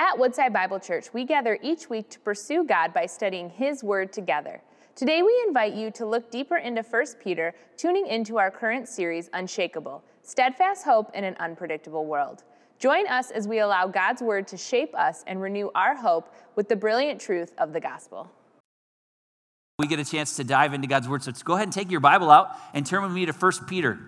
At Woodside Bible Church, we gather each week to pursue God by studying His Word together. Today, we invite you to look deeper into 1 Peter, tuning into our current series, Unshakable Steadfast Hope in an Unpredictable World. Join us as we allow God's Word to shape us and renew our hope with the brilliant truth of the gospel. We get a chance to dive into God's Word, so go ahead and take your Bible out and turn with me to 1 Peter.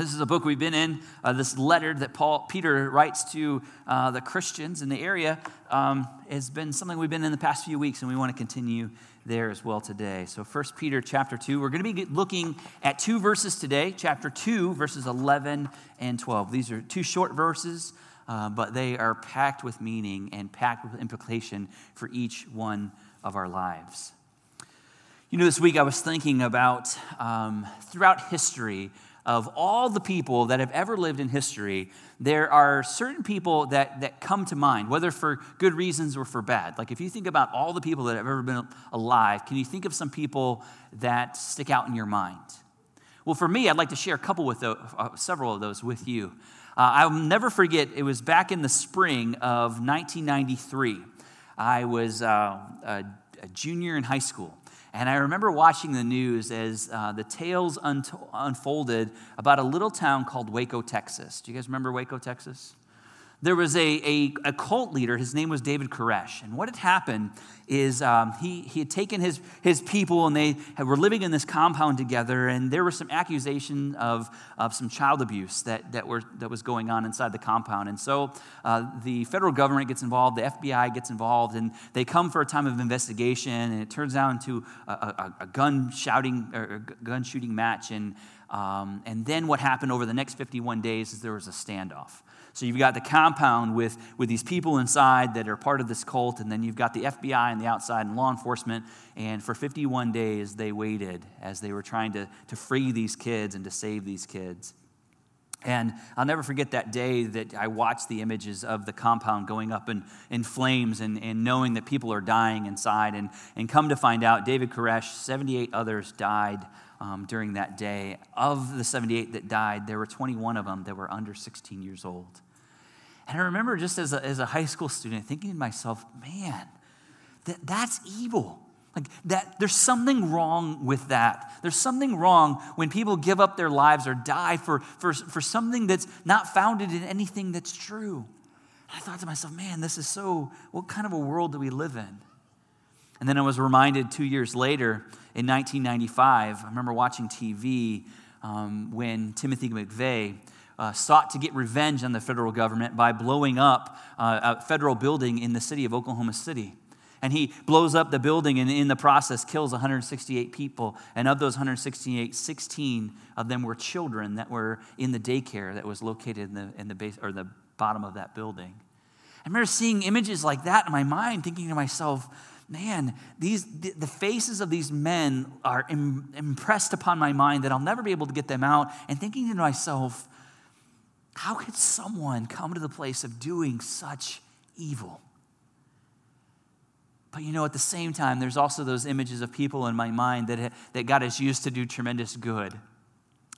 This is a book we've been in, uh, this letter that Paul Peter writes to uh, the Christians in the area um, has been something we've been in the past few weeks, and we want to continue there as well today. So 1 Peter chapter 2, we're going to be looking at two verses today, chapter 2, verses 11 and 12. These are two short verses, uh, but they are packed with meaning and packed with implication for each one of our lives. You know, this week I was thinking about um, throughout history, of all the people that have ever lived in history, there are certain people that, that come to mind, whether for good reasons or for bad. Like if you think about all the people that have ever been alive, can you think of some people that stick out in your mind? Well, for me, I'd like to share a couple with those, uh, several of those with you. Uh, I'll never forget, it was back in the spring of 1993. I was uh, a, a junior in high school. And I remember watching the news as uh, the tales unfolded about a little town called Waco, Texas. Do you guys remember Waco, Texas? There was a, a, a, cult leader. His name was David Koresh. And what had happened is um, he, he had taken his, his people and they were living in this compound together. And there was some accusation of, of some child abuse that, that, were, that was going on inside the compound. And so uh, the federal government gets involved, the FBI gets involved, and they come for a time of investigation. And it turns out into a, a, a gun shouting or gun shooting match. And, um, and then what happened over the next 51 days is there was a standoff. So you've got the compound with, with these people inside that are part of this cult, and then you've got the FBI on the outside and law enforcement. And for 51 days, they waited as they were trying to, to free these kids and to save these kids. And I'll never forget that day that I watched the images of the compound going up in, in flames and, and knowing that people are dying inside. And, and come to find out, David Koresh, 78 others died um, during that day. Of the 78 that died, there were 21 of them that were under 16 years old. And I remember just as a, as a high school student thinking to myself, man, that, that's evil. Like that, there's something wrong with that. There's something wrong when people give up their lives or die for, for, for something that's not founded in anything that's true. And I thought to myself, man, this is so, what kind of a world do we live in? And then I was reminded two years later in 1995, I remember watching TV um, when Timothy McVeigh uh, sought to get revenge on the federal government by blowing up uh, a federal building in the city of Oklahoma City. And he blows up the building and in the process kills 168 people. And of those 168, 16 of them were children that were in the daycare that was located in the, in the base or the bottom of that building. I remember seeing images like that in my mind, thinking to myself, man, these, the faces of these men are impressed upon my mind that I'll never be able to get them out. And thinking to myself, how could someone come to the place of doing such evil? But you know, at the same time, there's also those images of people in my mind that, that God has used to do tremendous good.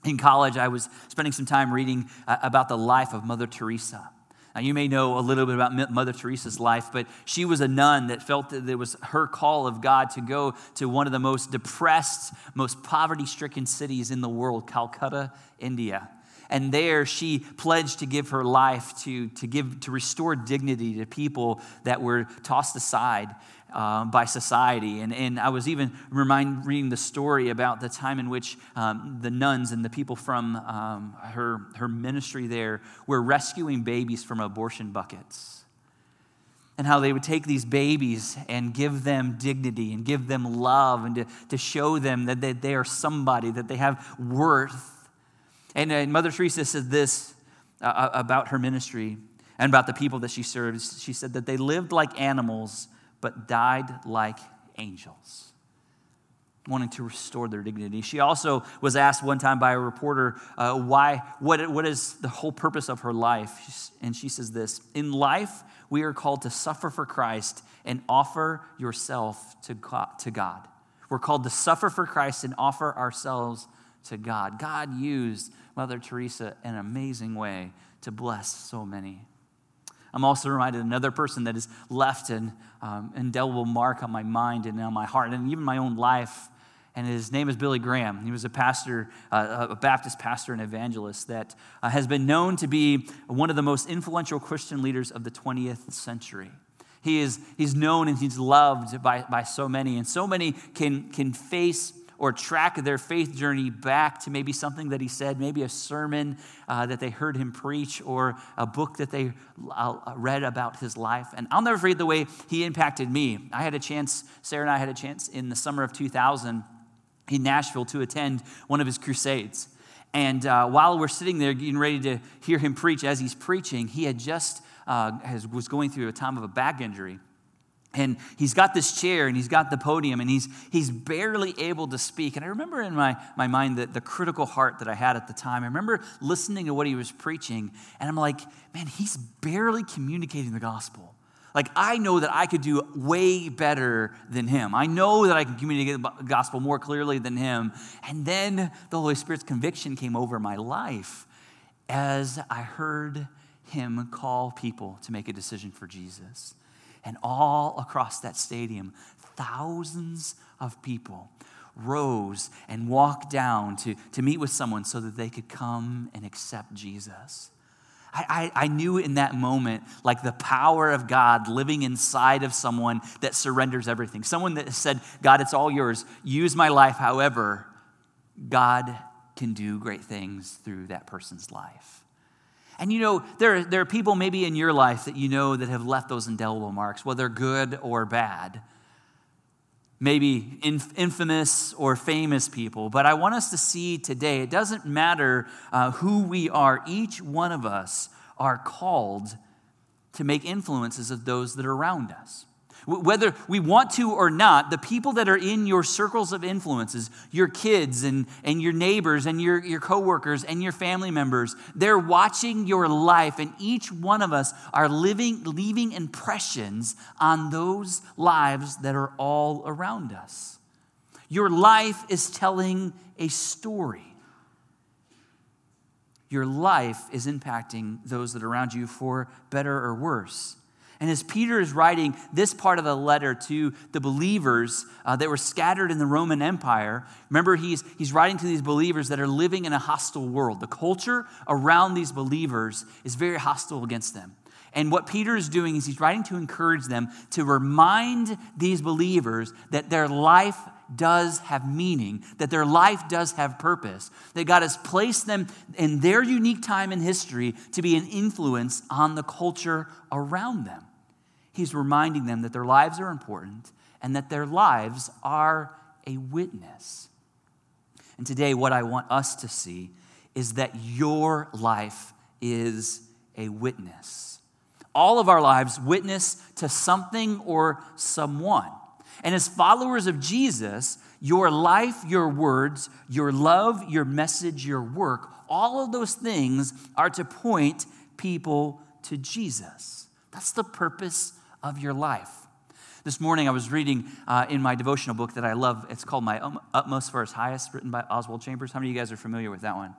In college, I was spending some time reading uh, about the life of Mother Teresa. Now, you may know a little bit about Mother Teresa's life, but she was a nun that felt that it was her call of God to go to one of the most depressed, most poverty stricken cities in the world, Calcutta, India. And there she pledged to give her life to, to, give, to restore dignity to people that were tossed aside um, by society. And, and I was even remind, reading the story about the time in which um, the nuns and the people from um, her, her ministry there were rescuing babies from abortion buckets. And how they would take these babies and give them dignity and give them love and to, to show them that they, they are somebody, that they have worth. And, and Mother Teresa said this uh, about her ministry and about the people that she serves. She said that they lived like animals but died like angels, wanting to restore their dignity. She also was asked one time by a reporter uh, why, what, what is the whole purpose of her life? And she says this In life, we are called to suffer for Christ and offer yourself to God. To God. We're called to suffer for Christ and offer ourselves to God. God used Mother Teresa in an amazing way to bless so many. I'm also reminded another person that has left an um, indelible mark on my mind and on my heart and even my own life. And his name is Billy Graham. He was a pastor, uh, a Baptist pastor and evangelist that uh, has been known to be one of the most influential Christian leaders of the 20th century. He is, he's known and he's loved by, by so many, and so many can, can face or track their faith journey back to maybe something that he said, maybe a sermon uh, that they heard him preach, or a book that they uh, read about his life. And I'll never forget the way he impacted me. I had a chance, Sarah and I had a chance in the summer of 2000 in Nashville to attend one of his crusades. And uh, while we're sitting there getting ready to hear him preach, as he's preaching, he had just uh, has, was going through a time of a back injury. And he's got this chair and he's got the podium and he's, he's barely able to speak. And I remember in my, my mind the, the critical heart that I had at the time. I remember listening to what he was preaching and I'm like, man, he's barely communicating the gospel. Like, I know that I could do way better than him. I know that I can communicate the gospel more clearly than him. And then the Holy Spirit's conviction came over my life as I heard him call people to make a decision for Jesus. And all across that stadium, thousands of people rose and walked down to, to meet with someone so that they could come and accept Jesus. I, I, I, knew in that moment, like the power of God living inside of someone that surrenders everything. Someone that said, God, it's all yours. Use my life however. God can do great things through that person's life. And you know, there, there are people maybe in your life that you know that have left those indelible marks, whether good or bad. Maybe infamous or famous people. But I want us to see today it doesn't matter uh, who we are, each one of us are called to make influences of those that are around us. Whether we want to or not, the people that are in your circles of influences, your kids and, and your neighbors and your, your coworkers and your family members, they're watching your life, and each one of us are living, leaving impressions on those lives that are all around us. Your life is telling a story. Your life is impacting those that are around you for better or worse. And as Peter is writing this part of the letter to the believers uh, that were scattered in the Roman Empire, remember he's, he's writing to these believers that are living in a hostile world. The culture around these believers is very hostile against them. And what Peter is doing is he's writing to encourage them to remind these believers that their life does have meaning, that their life does have purpose, that God has placed them in their unique time in history to be an influence on the culture around them. He's reminding them that their lives are important and that their lives are a witness. And today, what I want us to see is that your life is a witness. All of our lives witness to something or someone. And as followers of Jesus, your life, your words, your love, your message, your work, all of those things are to point people to Jesus. That's the purpose of your life. This morning, I was reading uh, in my devotional book that I love. It's called My Utmost for His Highest, written by Oswald Chambers. How many of you guys are familiar with that one?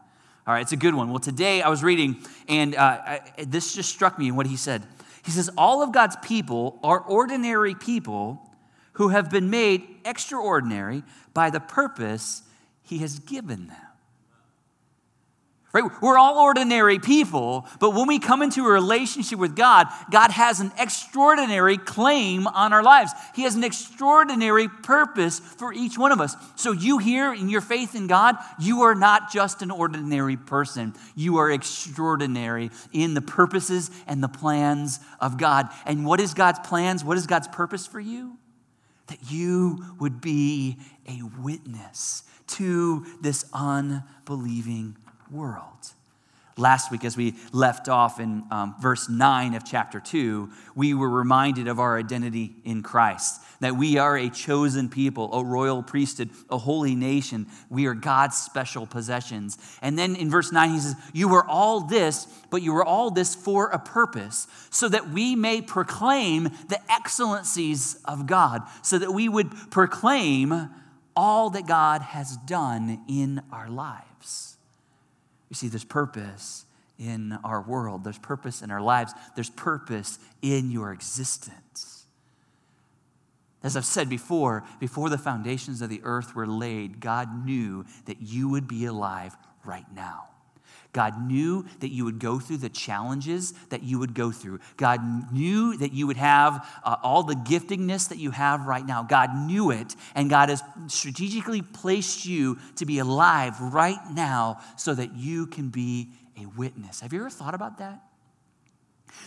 All right, it's a good one. Well, today I was reading, and uh, I, this just struck me in what he said. He says, All of God's people are ordinary people who have been made extraordinary by the purpose he has given them. Right? We're all ordinary people, but when we come into a relationship with God, God has an extraordinary claim on our lives. He has an extraordinary purpose for each one of us. So, you here in your faith in God, you are not just an ordinary person. You are extraordinary in the purposes and the plans of God. And what is God's plans? What is God's purpose for you? That you would be a witness to this unbelieving world. Last week, as we left off in um, verse 9 of chapter 2, we were reminded of our identity in Christ, that we are a chosen people, a royal priesthood, a holy nation. We are God's special possessions. And then in verse 9, he says, You were all this, but you were all this for a purpose, so that we may proclaim the excellencies of God, so that we would proclaim all that God has done in our lives. You see, there's purpose in our world, there's purpose in our lives, there's purpose in your existence. As I've said before, before the foundations of the earth were laid, God knew that you would be alive right now. God knew that you would go through the challenges that you would go through. God knew that you would have uh, all the giftingness that you have right now. God knew it, and God has strategically placed you to be alive right now so that you can be a witness. Have you ever thought about that?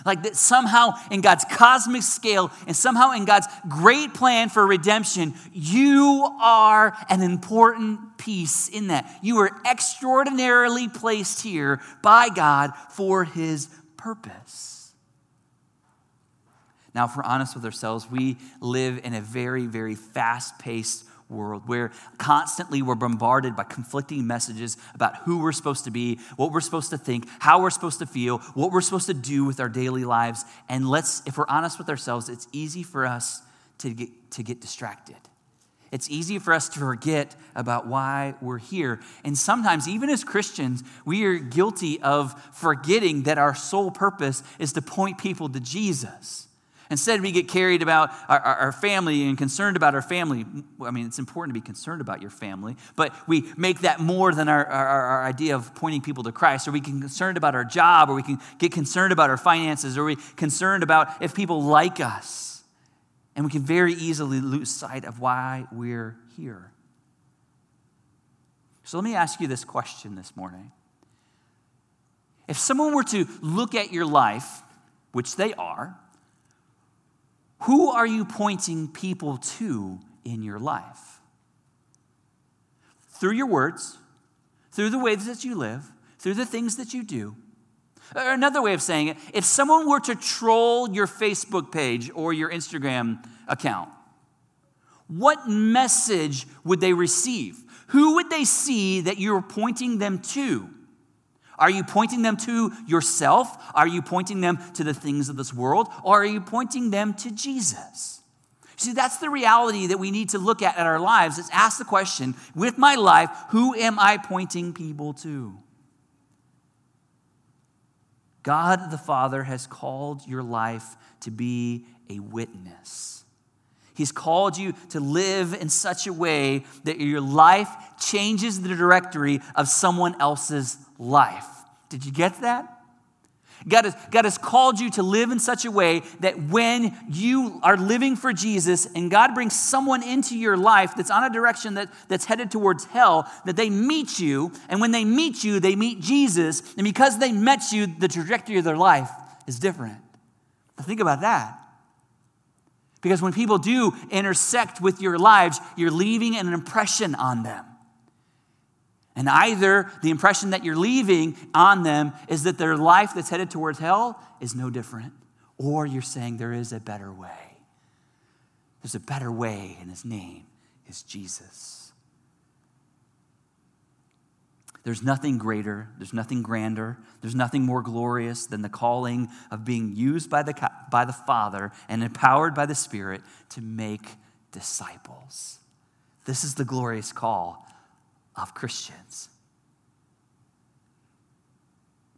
Like that somehow in God's cosmic scale and somehow in God's great plan for redemption, you are an important piece in that. You are extraordinarily placed here by God for his purpose. Now, if we're honest with ourselves, we live in a very, very fast paced world where constantly we're bombarded by conflicting messages about who we're supposed to be, what we're supposed to think, how we're supposed to feel, what we're supposed to do with our daily lives. And let's, if we're honest with ourselves, it's easy for us to get, to get distracted. It's easy for us to forget about why we're here. And sometimes, even as Christians, we are guilty of forgetting that our sole purpose is to point people to Jesus. Instead, we get carried about our, our, our, family and concerned about our family. I mean, it's important to be concerned about your family, but we make that more than our, our, idea of pointing people to Christ. Or we can concerned about our job, or we can get concerned about our finances, or we concerned about if people like us. And we can very easily lose sight of why we're here. So let me ask you this question this morning. If someone were to look at your life, which they are, who are you pointing people to in your life? Through your words, through the ways that you live, through the things that you do. Or another way of saying it, if someone were to troll your Facebook page or your Instagram account, what message would they receive? Who would they see that you're pointing them to? Are you pointing them to yourself? Are you pointing them to the things of this world? Or are you pointing them to Jesus? See, that's the reality that we need to look at in our lives. Is ask the question with my life, who am I pointing people to? God the Father has called your life to be a witness. He's called you to live in such a way that your life changes the directory of someone else's life. Did you get that? God has, God has called you to live in such a way that when you are living for Jesus and God brings someone into your life that's on a direction that, that's headed towards hell, that they meet you, and when they meet you, they meet Jesus, and because they met you, the trajectory of their life is different. Now think about that. Because when people do intersect with your lives, you're leaving an impression on them. And either the impression that you're leaving on them is that their life that's headed towards hell is no different, or you're saying there is a better way. There's a better way, and his name is Jesus. There's nothing greater, there's nothing grander, there's nothing more glorious than the calling of being used by the, by the Father and empowered by the Spirit to make disciples. This is the glorious call of Christians.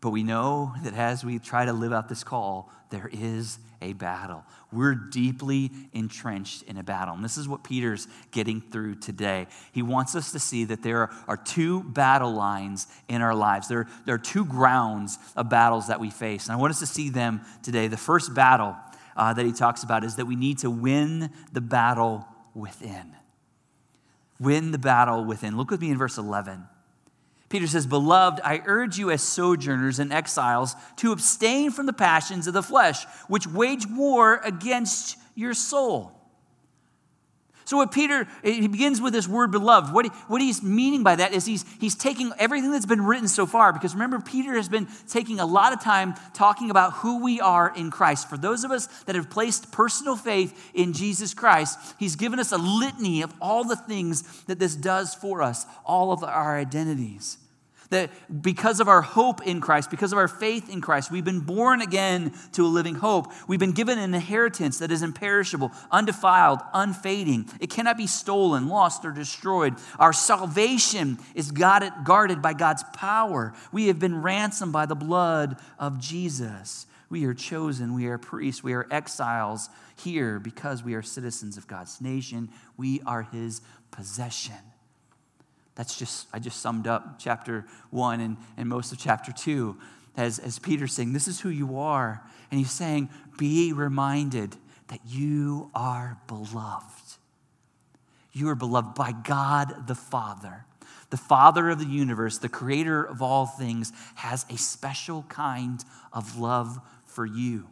But we know that as we try to live out this call, there is a battle. We're deeply entrenched in a battle. And this is what Peter's getting through today. He wants us to see that there are two battle lines in our lives. There, there are two grounds of battles that we face. And I want us to see them today. The first battle uh, that he talks about is that we need to win the battle within win the battle within. Look with me in verse 11. Peter says, Beloved, I urge you as sojourners and exiles to abstain from the passions of the flesh, which wage war against your soul. So, what Peter, eh, he begins with this word beloved. What, he, what he's meaning by that is he's, he's taking everything that's been written so far, because remember, Peter has been taking a lot of time talking about who we are in Christ. For those of us that have placed personal faith in Jesus Christ, he's given us a litany of all the things that this does for us, all of our identities. That because of our hope in Christ, because of our faith in Christ, we've been born again to a living hope. We've been given an inheritance that is imperishable, undefiled, unfading. It cannot be stolen, lost, or destroyed. Our salvation is guarded by God's power. We have been ransomed by the blood of Jesus. We are chosen. We are priests. We are exiles here because we are citizens of God's nation. We are his possession. That's just, I just summed up chapter one and, and most of chapter two as, as Peter's saying, This is who you are. And he's saying, Be reminded that you are beloved. You are beloved by God the Father. The Father of the universe, the creator of all things, has a special kind of love for you.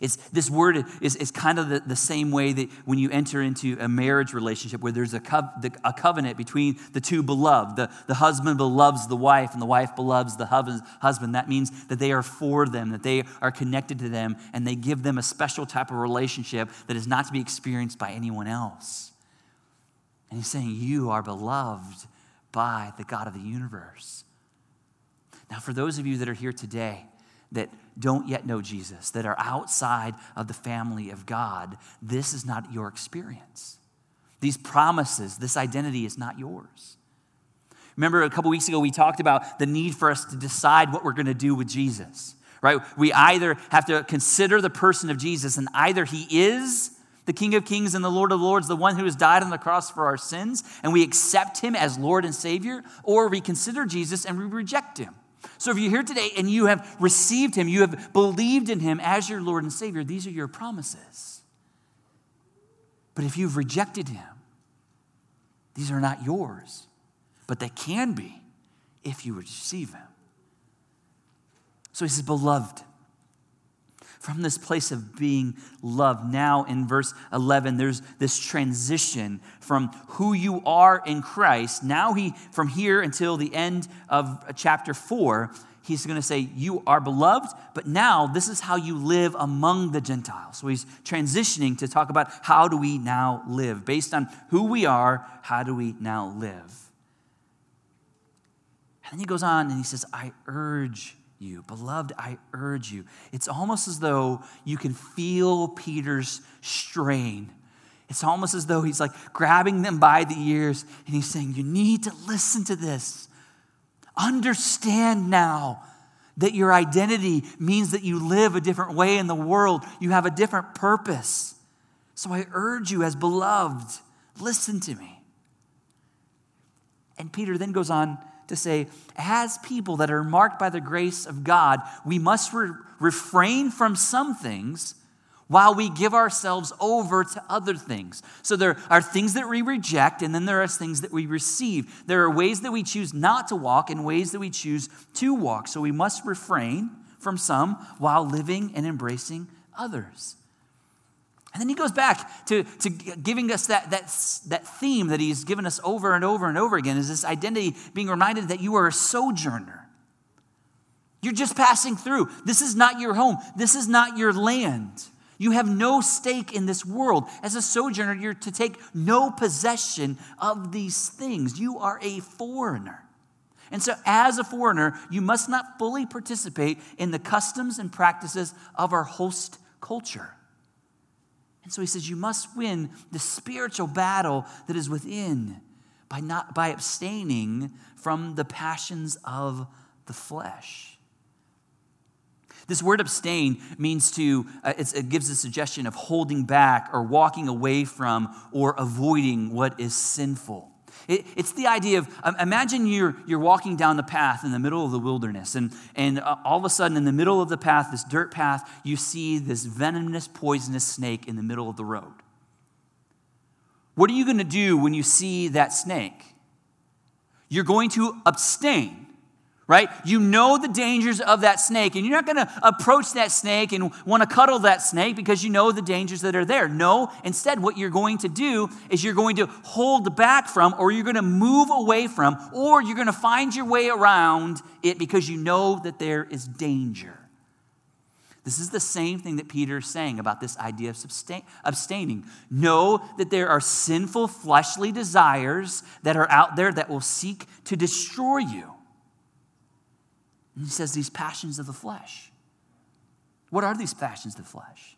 It's, this word is, is kind of the, the same way that when you enter into a marriage relationship where there's a, the, a covenant between the two beloved. The, the husband beloves the wife and the wife beloves the husband. That means that they are for them, that they are connected to them, and they give them a special type of relationship that is not to be experienced by anyone else. And he's saying, You are beloved by the God of the universe. Now, for those of you that are here today, that don't yet know Jesus, that are outside of the family of God, this is not your experience. These promises, this identity is not yours. Remember a couple weeks ago, we talked about the need for us to decide what we're going to do with Jesus, right? We either have to consider the person of Jesus, and either he is the King of Kings and the Lord of Lords, the one who has died on the cross for our sins, and we accept him as Lord and Savior, or we consider Jesus and we reject him. So if you're here today and you have received him, you have believed in him as your Lord and Savior, these are your promises. But if you've rejected him, these are not yours, but they can be if you receive him. So he says, Beloved, from this place of being loved. Now, in verse 11, there's this transition from who you are in Christ. Now, he, from here until the end of chapter 4, he's going to say, You are beloved, but now this is how you live among the Gentiles. So he's transitioning to talk about how do we now live. Based on who we are, how do we now live? And then he goes on and he says, I urge you. Beloved, I urge you. It's almost as though you can feel Peter's strain. It's almost as though he's like grabbing them by the ears and he's saying, You need to listen to this. Understand now that your identity means that you live a different way in the world, you have a different purpose. So I urge you, as beloved, listen to me. And Peter then goes on to say, as people that are marked by the grace of God, we must re- refrain from some things while we give ourselves over to other things. So there are things that we reject, and then there are things that we receive. There are ways that we choose not to walk and ways that we choose to walk. So we must refrain from some while living and embracing others. And then he goes back to, to giving us that, that, that theme that he's given us over and over and over again is this identity, being reminded that you are a sojourner. You're just passing through. This is not your home, this is not your land. You have no stake in this world. As a sojourner, you're to take no possession of these things. You are a foreigner. And so, as a foreigner, you must not fully participate in the customs and practices of our host culture. And so he says, You must win the spiritual battle that is within by, not, by abstaining from the passions of the flesh. This word abstain means to, uh, it gives a suggestion of holding back or walking away from or avoiding what is sinful. It, it's the idea of um, imagine you're, you're walking down the path in the middle of the wilderness, and, and uh, all of a sudden, in the middle of the path, this dirt path, you see this venomous, poisonous snake in the middle of the road. What are you going to do when you see that snake? You're going to abstain right? You know the dangers of that snake, and you're not going to approach that snake and want to cuddle that snake because you know the dangers that are there. No, instead, what you're going to do is you're going to hold back from, or you're going to move away from, or you're going to find your way around it because you know that there is danger. This is the same thing that Peter is saying about this idea of abstaining. Know that there are sinful fleshly desires that are out there that will seek to destroy you. And he says, These passions of the flesh. What are these passions of the flesh?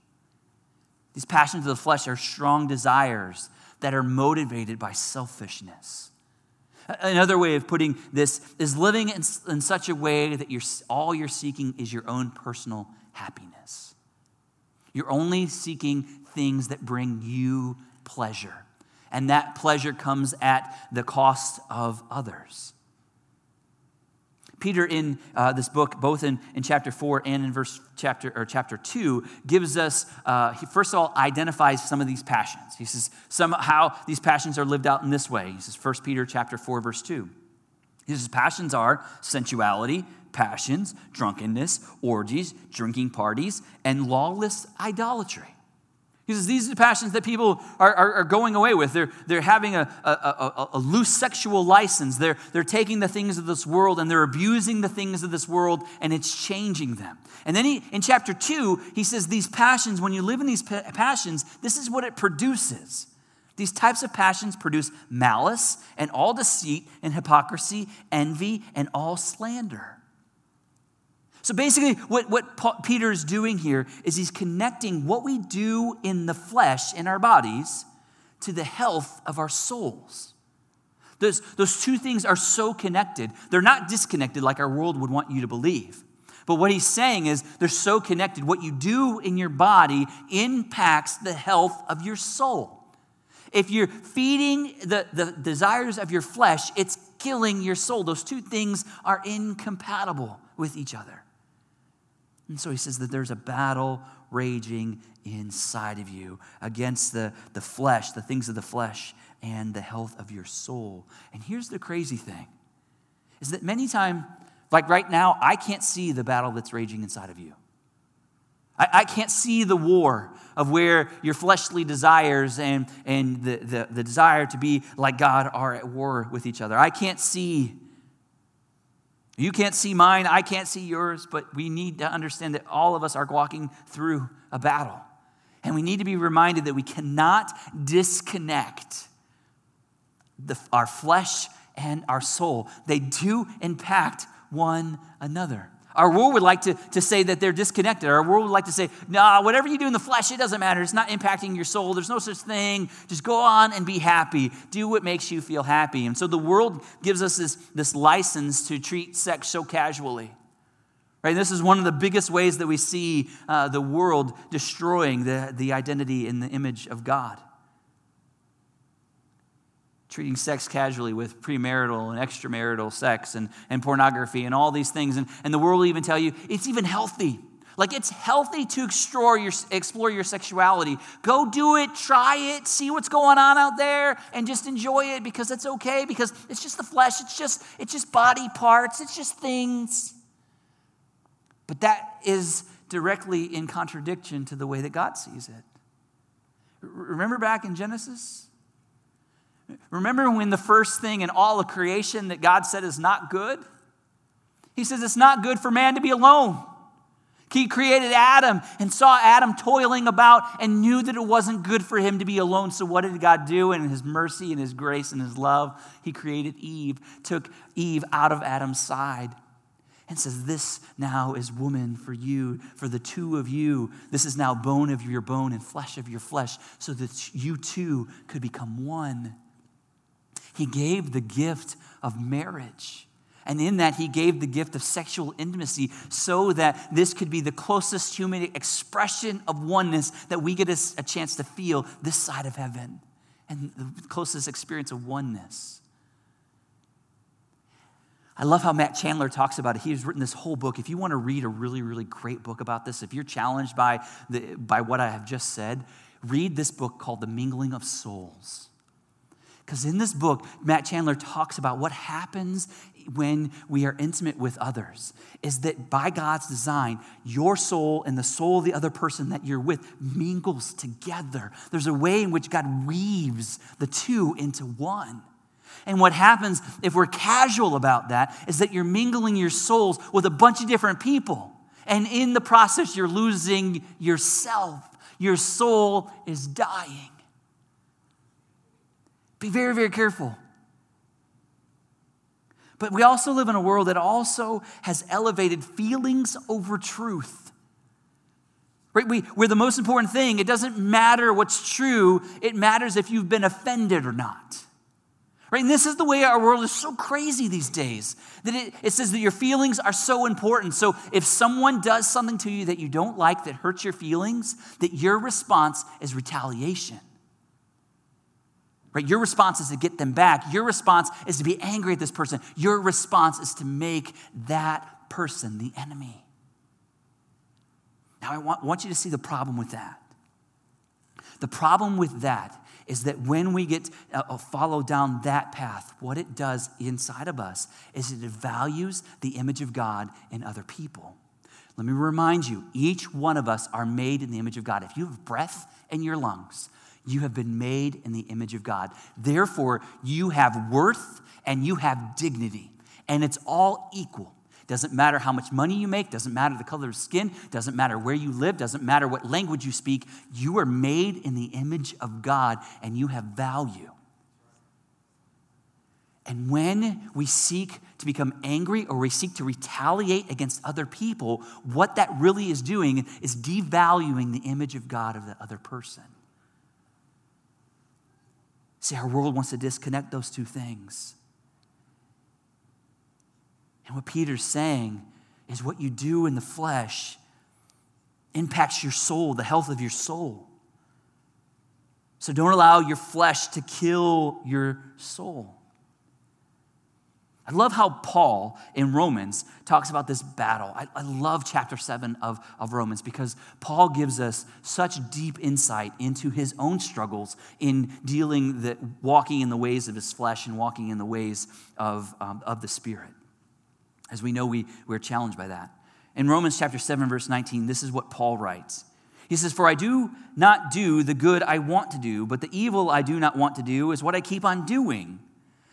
These passions of the flesh are strong desires that are motivated by selfishness. Another way of putting this is living in, in such a way that you're, all you're seeking is your own personal happiness. You're only seeking things that bring you pleasure, and that pleasure comes at the cost of others. Peter, in uh, this book, both in, in chapter 4 and in verse chapter or chapter 2, gives us, uh, he first of all identifies some of these passions. He says, somehow these passions are lived out in this way. He says, 1 Peter chapter 4, verse 2. He says, passions are sensuality, passions, drunkenness, orgies, drinking parties, and lawless idolatry. He says these are the passions that people are, are, are going away with. They're, they're having a, a, a, a, loose sexual license. They're, they're taking the things of this world and they're abusing the things of this world and it's changing them. And then he, in chapter two, he says these passions, when you live in these passions, this is what it produces. These types of passions produce malice and all deceit and hypocrisy, envy, and all slander. So basically, what, what Peter is doing here is he's connecting what we do in the flesh, in our bodies, to the health of our souls. Those, those two things are so connected. They're not disconnected like our world would want you to believe. But what he's saying is they're so connected. What you do in your body impacts the health of your soul. If you're feeding the, the desires of your flesh, it's killing your soul. Those two things are incompatible with each other. And so he says that there's a battle raging inside of you against the, the flesh, the things of the flesh, and the health of your soul. And here's the crazy thing is that many times, like right now, I can't see the battle that's raging inside of you. I, I can't see the war of where your fleshly desires and, and the, the, the desire to be like God are at war with each other. I can't see you can't see mine, I can't see yours, but we need to understand that all of us are walking through a battle. And we need to be reminded that we cannot disconnect the, our flesh and our soul. They do impact one another. Our world would like to, to say that they're disconnected. Our world would like to say, nah, whatever you do in the flesh, it doesn't matter. It's not impacting your soul. There's no such thing. Just go on and be happy. Do what makes you feel happy. And so the world gives us this, this license to treat sex so casually. Right? This is one of the biggest ways that we see uh, the world destroying the, the identity and the image of God treating sex casually with premarital and extramarital sex and, and pornography and all these things. And, and the world will even tell you it's even healthy. Like it's healthy to explore your, explore your sexuality. Go do it, try it, see what's going on out there, and just enjoy it because it's okay, because it's just the flesh, it's just, it's just body parts, it's just things. But that is directly in contradiction to the way that God sees it. Remember back in Genesis? Remember when the first thing in all of creation that God said is not good? He says it's not good for man to be alone. He created Adam and saw Adam toiling about and knew that it wasn't good for him to be alone. So, what did God do in his mercy and his grace and his love? He created Eve, took Eve out of Adam's side, and says, This now is woman for you, for the two of you. This is now bone of your bone and flesh of your flesh, so that you two could become one. He gave the gift of marriage. And in that, he gave the gift of sexual intimacy so that this could be the closest human expression of oneness that we get a, a chance to feel this side of heaven and the closest experience of oneness. I love how Matt Chandler talks about it. He's written this whole book. If you want to read a really, really great book about this, if you're challenged by, the, by what I have just said, read this book called The Mingling of Souls. Because in this book, Matt Chandler talks about what happens when we are intimate with others is that by God's design, your soul and the soul of the other person that you're with mingles together. There's a way in which God weaves the two into one. And what happens if we're casual about that is that you're mingling your souls with a bunch of different people. And in the process, you're losing yourself. Your soul is dying. Be very, very careful. But we also live in a world that also has elevated feelings over truth. Right? We, we're the most important thing. It doesn't matter what's true, it matters if you've been offended or not. Right? And this is the way our world is so crazy these days that it, it says that your feelings are so important. So if someone does something to you that you don't like that hurts your feelings, that your response is retaliation. Right? Your response is to get them back. Your response is to be angry at this person. Your response is to make that person the enemy. Now, I want, want you to see the problem with that. The problem with that is that when we get uh, uh, follow down that path, what it does inside of us is it values the image of God in other people. Let me remind you, each one of us are made in the image of God. If you have breath in your lungs, you have been made in the image of God. Therefore, you have worth and you have dignity, and it's all equal. Doesn't matter how much money you make, doesn't matter the color of skin, doesn't matter where you live, doesn't matter what language you speak. You are made in the image of God and you have value. And when we seek to become angry or we seek to retaliate against other people, what that really is doing is devaluing the image of God of the other person. See, our world wants to disconnect those two things. And what Peter's saying is what you do in the flesh impacts your soul, the health of your soul. So don't allow your flesh to kill your soul. I love how Paul in Romans talks about this battle. I, I, love chapter 7 of, of Romans because Paul gives us such deep insight into his own struggles in dealing the walking in the ways of his flesh and walking in the ways of, um, of the Spirit. As we know, we, we're challenged by that. In Romans chapter 7, verse 19, this is what Paul writes. He says, For I do not do the good I want to do, but the evil I do not want to do is what I keep on doing.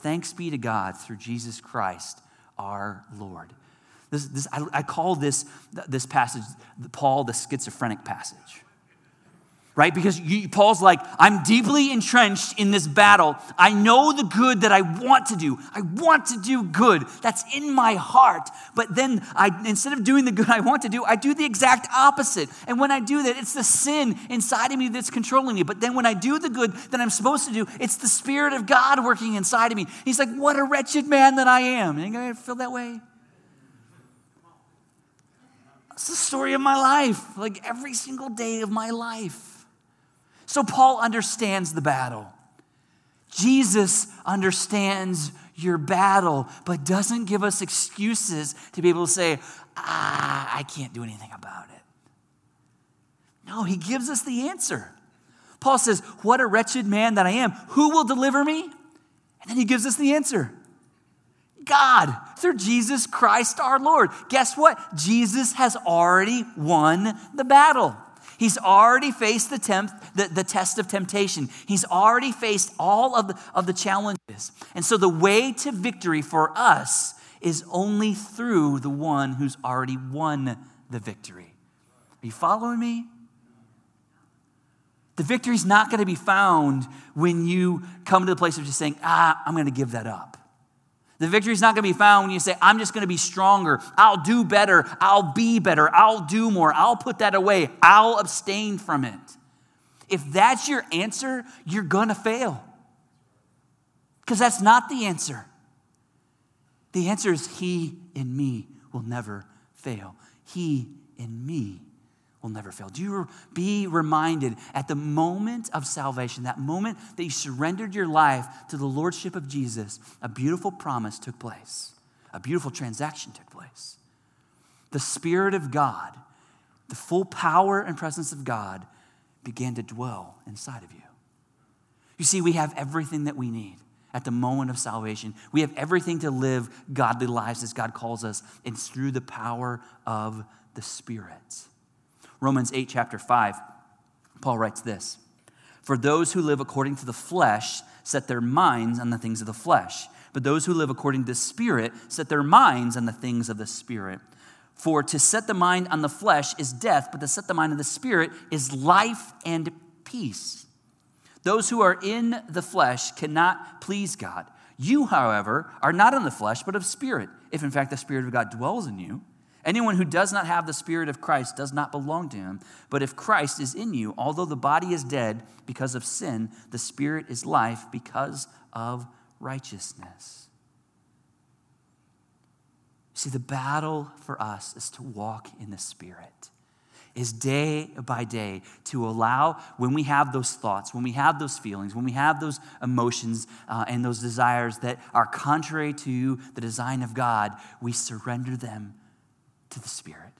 Thanks be to God through Jesus Christ our Lord. This, this, I, I call this, this passage, Paul, the schizophrenic passage right? Because you, Paul's like, I'm deeply entrenched in this battle. I know the good that I want to do. I want to do good. That's in my heart. But then I, instead of doing the good I want to do, I do the exact opposite. And when I do that, it's the sin inside of me that's controlling me. But then when I do the good that I'm supposed to do, it's the Spirit of God working inside of me. He's like, what a wretched man that I am. Anybody feel that way? It's the story of my life, like every single day of my life. So Paul understands the battle. Jesus understands your battle, but doesn't give us excuses to be able to say, ah, I can't do anything about it. No, he gives us the answer. Paul says, What a wretched man that I am. Who will deliver me? And then he gives us the answer God, through Jesus Christ our Lord. Guess what? Jesus has already won the battle. He's already faced the, temp, the, the test of temptation. He's already faced all of the, of the challenges. And so the way to victory for us is only through the one who's already won the victory. Are you following me? The victory is not going to be found when you come to the place of just saying, ah, I'm going to give that up. The victory is not going to be found when you say, I'm just going to be stronger. I'll do better. I'll be better. I'll do more. I'll put that away. I'll abstain from it. If that's your answer, you're going to fail. Because that's not the answer. The answer is He in me will never fail. He in me will never fail. Do you be reminded at the moment of salvation, that moment that you surrendered your life to the Lordship of Jesus, a beautiful promise took place, a beautiful transaction took place. The Spirit of God, the full power and presence of God began to dwell inside of you. You see, we have everything that we need. at the moment of salvation. We have everything to live godly lives as God calls us, and through the power of the Spirit. Romans 8, chapter 5, Paul writes this For those who live according to the flesh set their minds on the things of the flesh, but those who live according to the Spirit set their minds on the things of the Spirit. For to set the mind on the flesh is death, but to set the mind on the Spirit is life and peace. Those who are in the flesh cannot please God. You, however, are not in the flesh, but of spirit, if in fact the Spirit of God dwells in you. Anyone who does not have the Spirit of Christ does not belong to him. But if Christ is in you, although the body is dead because of sin, the Spirit is life because of righteousness. See, the battle for us is to walk in the Spirit is day by day to allow when we have those thoughts, when we have those feelings, when we have those emotions uh, and those desires that are contrary to the design of God, we surrender them to the Spirit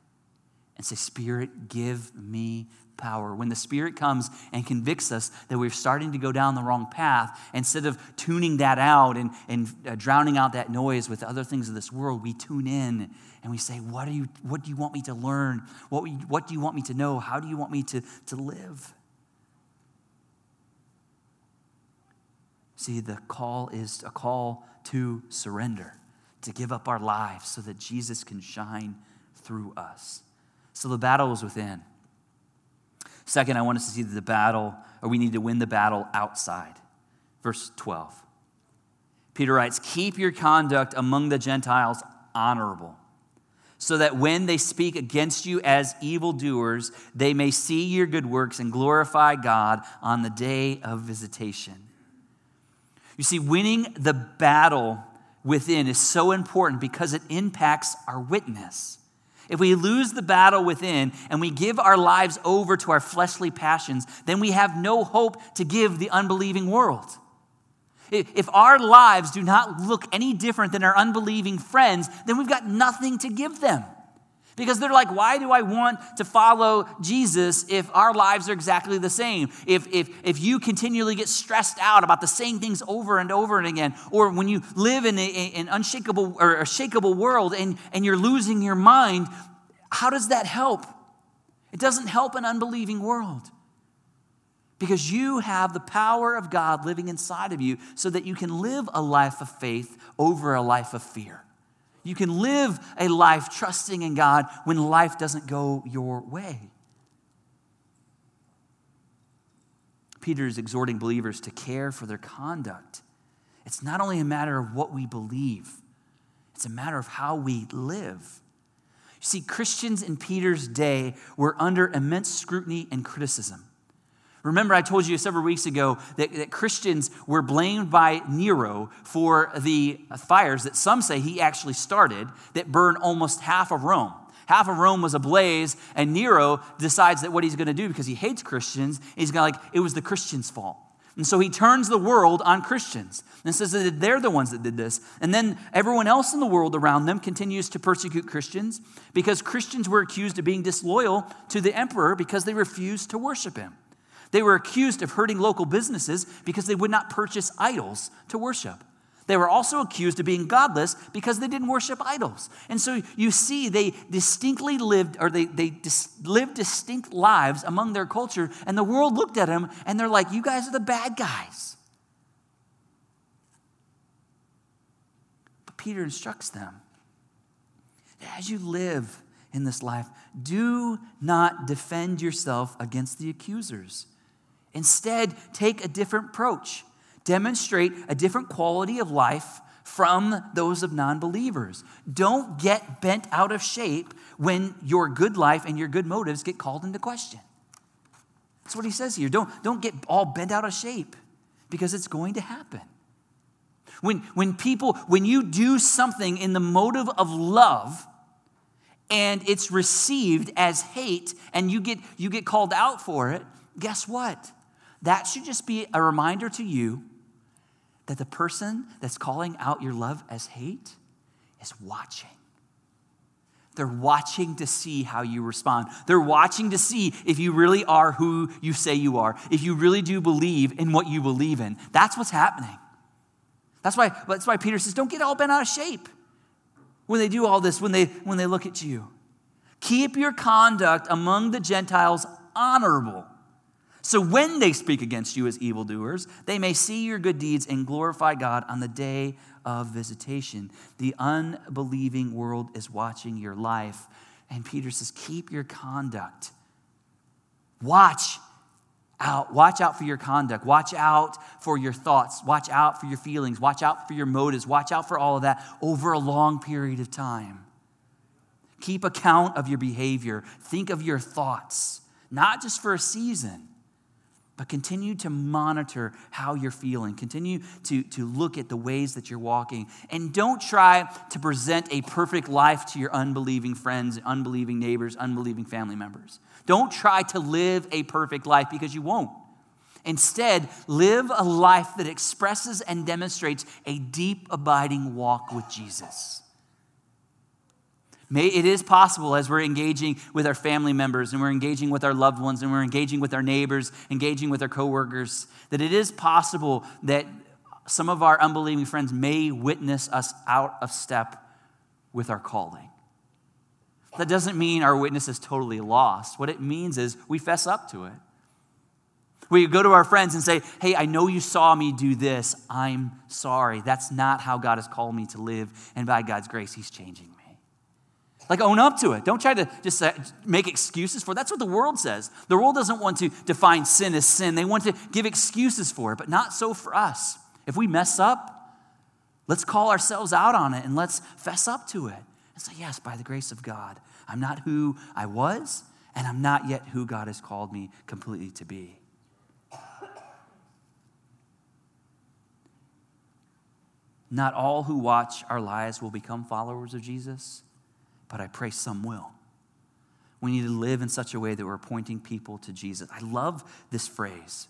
and say, Spirit, give me power. When the Spirit comes and convicts us that we're starting to go down the wrong path, instead of tuning that out and, and uh, drowning out that noise with other things of this world, we tune in and we say, What, are you, what do you want me to learn? What, what do you want me to know? How do you want me to, to live? See, the call is a call to surrender, to give up our lives so that Jesus can shine through us. So the battle is within. Second, I want us to see that the battle, or we need to win the battle outside. Verse 12. Peter writes, Keep your conduct among the Gentiles honorable, so that when they speak against you as evildoers, they may see your good works and glorify God on the day of visitation. You see, winning the battle within is so important because it impacts our witness. If we lose the battle within and we give our lives over to our fleshly passions, then we have no hope to give the unbelieving world. If our lives do not look any different than our unbelieving friends, then we've got nothing to give them. Because they're like, why do I want to follow Jesus if our lives are exactly the same? If, if, if you continually get stressed out about the same things over and over and again, or when you live in a, an unshakable or a shakable world and, and you're losing your mind, how does that help? It doesn't help an unbelieving world. Because you have the power of God living inside of you so that you can live a life of faith over a life of fear. You can live a life trusting in God when life doesn't go your way. Peter is exhorting believers to care for their conduct. It's not only a matter of what we believe, it's a matter of how we live. You see, Christians in Peter's day were under immense scrutiny and criticism. Remember, I told you several weeks ago that, that, Christians were blamed by Nero for the fires that some say he actually started that burned almost half of Rome. Half of Rome was ablaze, and Nero decides that what he's going to do because he hates Christians, he's going to like, it was the Christians' fault. And so he turns the world on Christians and says that they're the ones that did this. And then everyone else in the world around them continues to persecute Christians because Christians were accused of being disloyal to the emperor because they refused to worship him. They were accused of hurting local businesses because they would not purchase idols to worship. They were also accused of being godless because they didn't worship idols. And so you see, they distinctly lived, or they, they dis- lived distinct lives among their culture, and the world looked at them and they're like, You guys are the bad guys. But Peter instructs them as you live in this life, do not defend yourself against the accusers. Instead, take a different approach. Demonstrate a different quality of life from those of non believers. Don't get bent out of shape when your good life and your good motives get called into question. That's what he says here. Don't, don't get all bent out of shape because it's going to happen. When, when people, when you do something in the motive of love, and it's received as hate and you get you get called out for it guess what that should just be a reminder to you that the person that's calling out your love as hate is watching. They're watching to see how you respond. They're watching to see if you really are who you say you are, if you really do believe in what you believe in. That's what's happening. That's why, that's why Peter says, don't get all bent out of shape when they do all this, when they, when they look at you. Keep your conduct among the Gentiles honorable. So when they speak against you as evildoers, they may see your good deeds and glorify God on the day of visitation. The unbelieving world is watching your life. And Peter says, keep your conduct. Watch out. Watch out for your conduct. Watch out for your thoughts. Watch out for your feelings. Watch out for your motives. Watch out for all of that over a long period of time. Keep account of your behavior. Think of your thoughts, not just for a season, but continue to monitor how you're feeling. Continue to, to look at the ways that you're walking. And don't try to present a perfect life to your unbelieving friends, unbelieving neighbors, unbelieving family members. Don't try to live a perfect life because you won't. Instead, live a life that expresses and demonstrates a deep, abiding walk with Jesus. It is possible as we're engaging with our family members and we're engaging with our loved ones and we're engaging with our neighbors, engaging with our coworkers, that it is possible that some of our unbelieving friends may witness us out of step with our calling. That doesn't mean our witness is totally lost. What it means is we fess up to it. We go to our friends and say, Hey, I know you saw me do this. I'm sorry. That's not how God has called me to live. And by God's grace, He's changing me. Like, own up to it. Don't try to just make excuses for it. That's what the world says. The world doesn't want to define sin as sin, they want to give excuses for it, but not so for us. If we mess up, let's call ourselves out on it and let's fess up to it and say, Yes, by the grace of God, I'm not who I was, and I'm not yet who God has called me completely to be. Not all who watch our lives will become followers of Jesus but I pray some will. We need to live in such a way that we're pointing people to Jesus. I love this phrase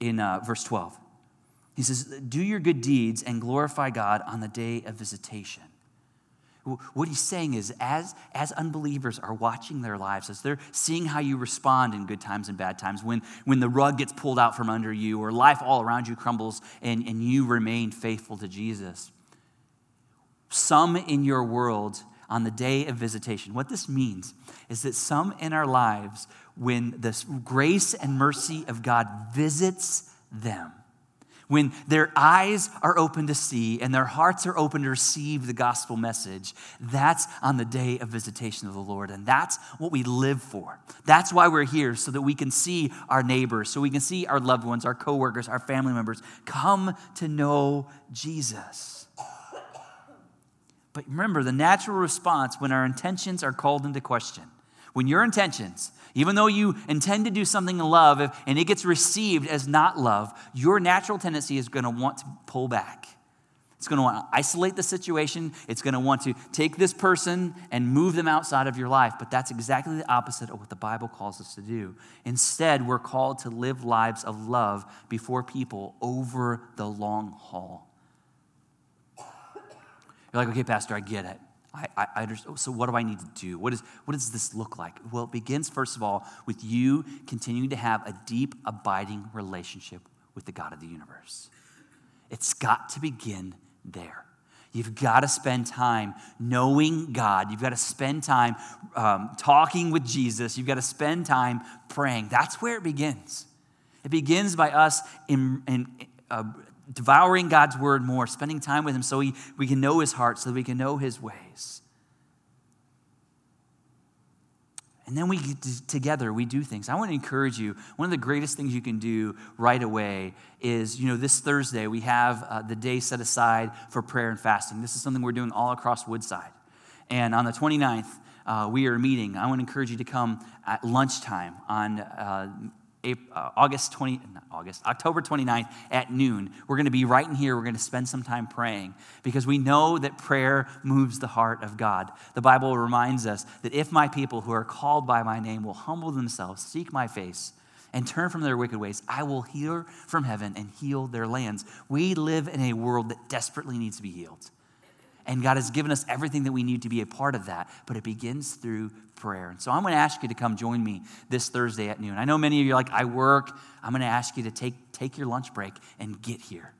in uh, verse 12. He says, Do your good deeds and glorify God on the day of visitation. What he's saying is, as, as unbelievers are watching their lives, as they're seeing how you respond in good times and bad times, when, when the rug gets pulled out from under you or life all around you crumbles and, and you remain faithful to Jesus, some in your world on the day of visitation. What this means is that some in our lives, when the grace and mercy of God visits them, when their eyes are open to see and their hearts are open to receive the gospel message, that's on the day of visitation of the Lord. And that's what we live for. That's why we're here, so that we can see our neighbors, so we can see our loved ones, our coworkers, our family members come to know Jesus. But remember, the natural response when our intentions are called into question, when your intentions, even though you intend to do something in love and it gets received as not love, your natural tendency is going to want to pull back. It's going to want to isolate the situation. It's going to want to take this person and move them outside of your life. But that's exactly the opposite of what the Bible calls us to do. Instead, we're called to live lives of love before people over the long haul. You're like, okay, Pastor, I get it. I, I, I understand. So, what do I need to do? What, is, what does this look like? Well, it begins, first of all, with you continuing to have a deep, abiding relationship with the God of the universe. It's got to begin there. You've got to spend time knowing God. You've got to spend time um, talking with Jesus. You've got to spend time praying. That's where it begins. It begins by us in, in, uh, devouring God's word more, spending time with Him so we, we can know His heart, so that we can know His ways. And then we get together, we do things. I want to encourage you. One of the greatest things you can do right away is, you know, this Thursday we have uh, the day set aside for prayer and fasting. This is something we're doing all across Woodside. And on the 29th, uh, we are meeting. I want to encourage you to come at lunchtime on uh, uh, August 20, not August, October 29th at noon. We're going to be right in here. We're going to spend some time praying because we know that prayer moves the heart of God. The Bible reminds us that if my people who are called by my name will humble themselves, seek my face, and turn from their wicked ways, I will hear from heaven and heal their lands. We live in a world that desperately needs to be healed. And God has given us everything that we need to be a part of that, but it begins through prayer. And so I'm going to ask you to come join me this Thursday at noon. I know many of you are like, I work. I'm going to ask you to take, take your lunch break and get here.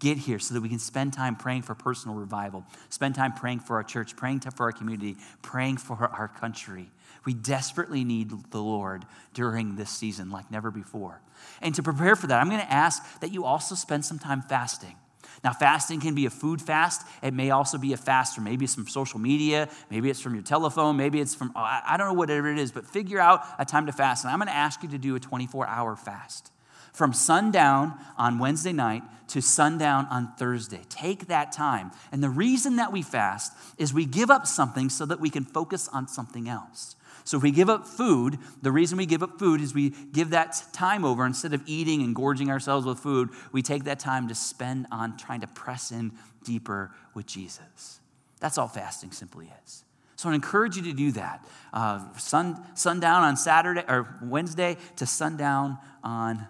get here so that we can spend time praying for personal revival, spend time praying for our church, praying for our community, praying for our country. We desperately need the Lord during this season like never before. And to prepare for that, I'm going to ask that you also spend some time fasting. Now, fasting can be a food fast. It may also be a fast from maybe it's from social media, maybe it's from your telephone, maybe it's from, I don't know, whatever it is, but figure out a time to fast. And I'm going to ask you to do a 24 hour fast from sundown on Wednesday night to sundown on Thursday. Take that time. And the reason that we fast is we give up something so that we can focus on something else. So if we give up food, the reason we give up food is we give that time over. Instead of eating and gorging ourselves with food, we take that time to spend on trying to press in deeper with Jesus. That's all fasting simply is. So I encourage you to do that. Uh, sun, sundown on Saturday or Wednesday to sundown on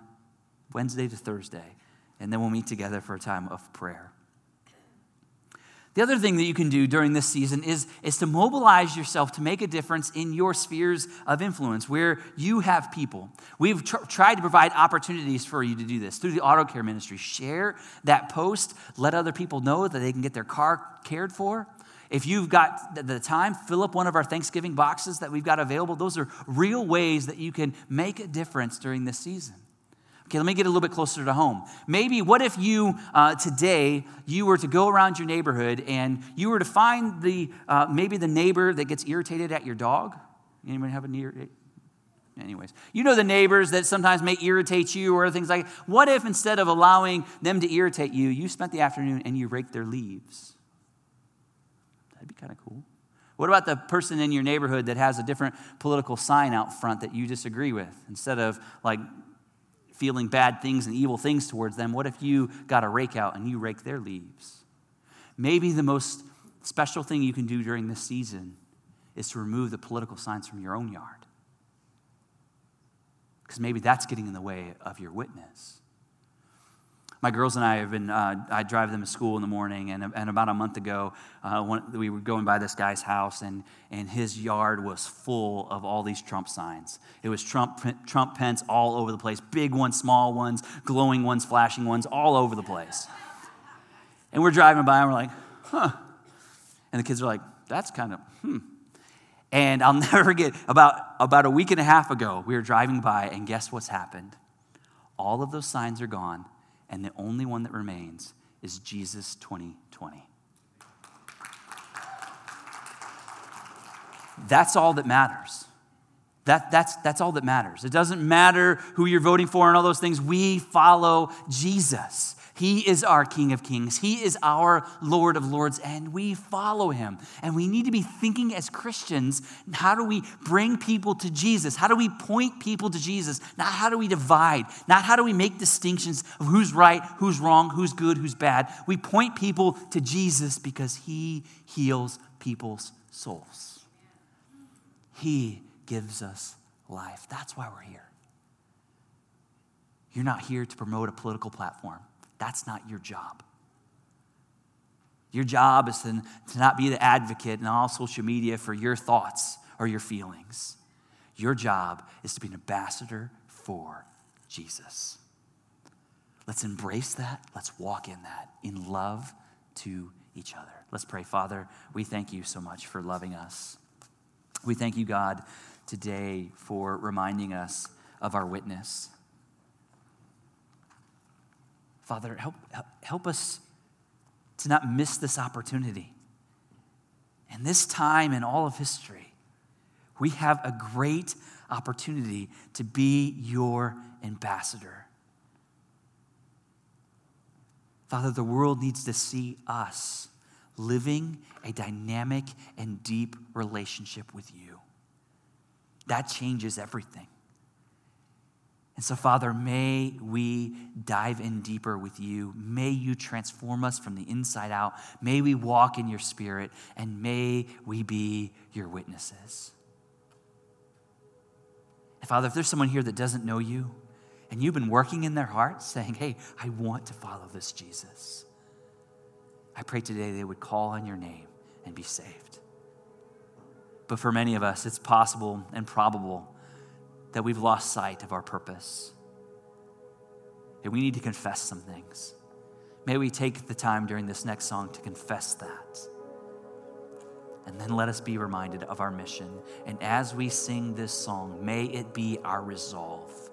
Wednesday to Thursday. And then we'll meet together for a time of prayer. The other thing that you can do during this season is, is to mobilize yourself to make a difference in your spheres of influence where you have people. We've tr- tried to provide opportunities for you to do this through the auto care ministry. Share that post, let other people know that they can get their car cared for. If you've got the time, fill up one of our Thanksgiving boxes that we've got available. Those are real ways that you can make a difference during this season. Okay, let me get a little bit closer to home. Maybe what if you uh, today you were to go around your neighborhood and you were to find the uh, maybe the neighbor that gets irritated at your dog? Anyone have a near? Anyways, you know the neighbors that sometimes may irritate you or things like. What if instead of allowing them to irritate you, you spent the afternoon and you raked their leaves? That'd be kind of cool. What about the person in your neighborhood that has a different political sign out front that you disagree with? Instead of like feeling bad things and evil things towards them, what if you got a rake out and you rake their leaves? Maybe the most special thing you can do during this season is to remove the political signs from your own yard. Because maybe that's getting in the way of your witness my girls and I have been, uh, I drive them to school in the morning, and, and about a month ago, uh, one, we were going by this guy's house, and, and his yard was full of all these Trump signs. It was Trump, Trump Pence all over the place big ones, small ones, glowing ones, flashing ones, all over the place. And we're driving by, and we're like, huh. And the kids are like, that's kind of, hmm. And I'll never forget, about, about a week and a half ago, we were driving by, and guess what's happened? All of those signs are gone and the only one that remains is Jesus 2020. That's all that matters. That, that's, that's all that matters. It doesn't matter who you're voting for and all those things. We follow Jesus. He is our King of Kings. He is our Lord of Lords, and we follow him. And we need to be thinking as Christians how do we bring people to Jesus? How do we point people to Jesus? Not how do we divide, not how do we make distinctions of who's right, who's wrong, who's good, who's bad. We point people to Jesus because he heals people's souls. He gives us life. That's why we're here. You're not here to promote a political platform. That's not your job. Your job is to, to not be the advocate in all social media for your thoughts or your feelings. Your job is to be an ambassador for Jesus. Let's embrace that. Let's walk in that in love to each other. Let's pray. Father, we thank you so much for loving us. We thank you, God, today for reminding us of our witness. Father, help, help us to not miss this opportunity. And this time in all of history, we have a great opportunity to be your ambassador. Father, the world needs to see us living a dynamic and deep relationship with you. That changes everything. And so, Father, may we dive in deeper with you. May you transform us from the inside out. May we walk in your spirit, and may we be your witnesses. And Father, if there's someone here that doesn't know you, and you've been working in their hearts saying, Hey, I want to follow this Jesus, I pray today they would call on your name and be saved. But for many of us, it's possible and probable that we've lost sight of our purpose. And we need to confess some things. May we take the time during this next song to confess that. And then let us be reminded of our mission. And as we sing this song, may it be our resolve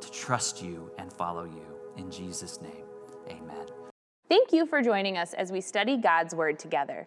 to trust you and follow you. In Jesus' name, amen. Thank you for joining us as we study God's Word together.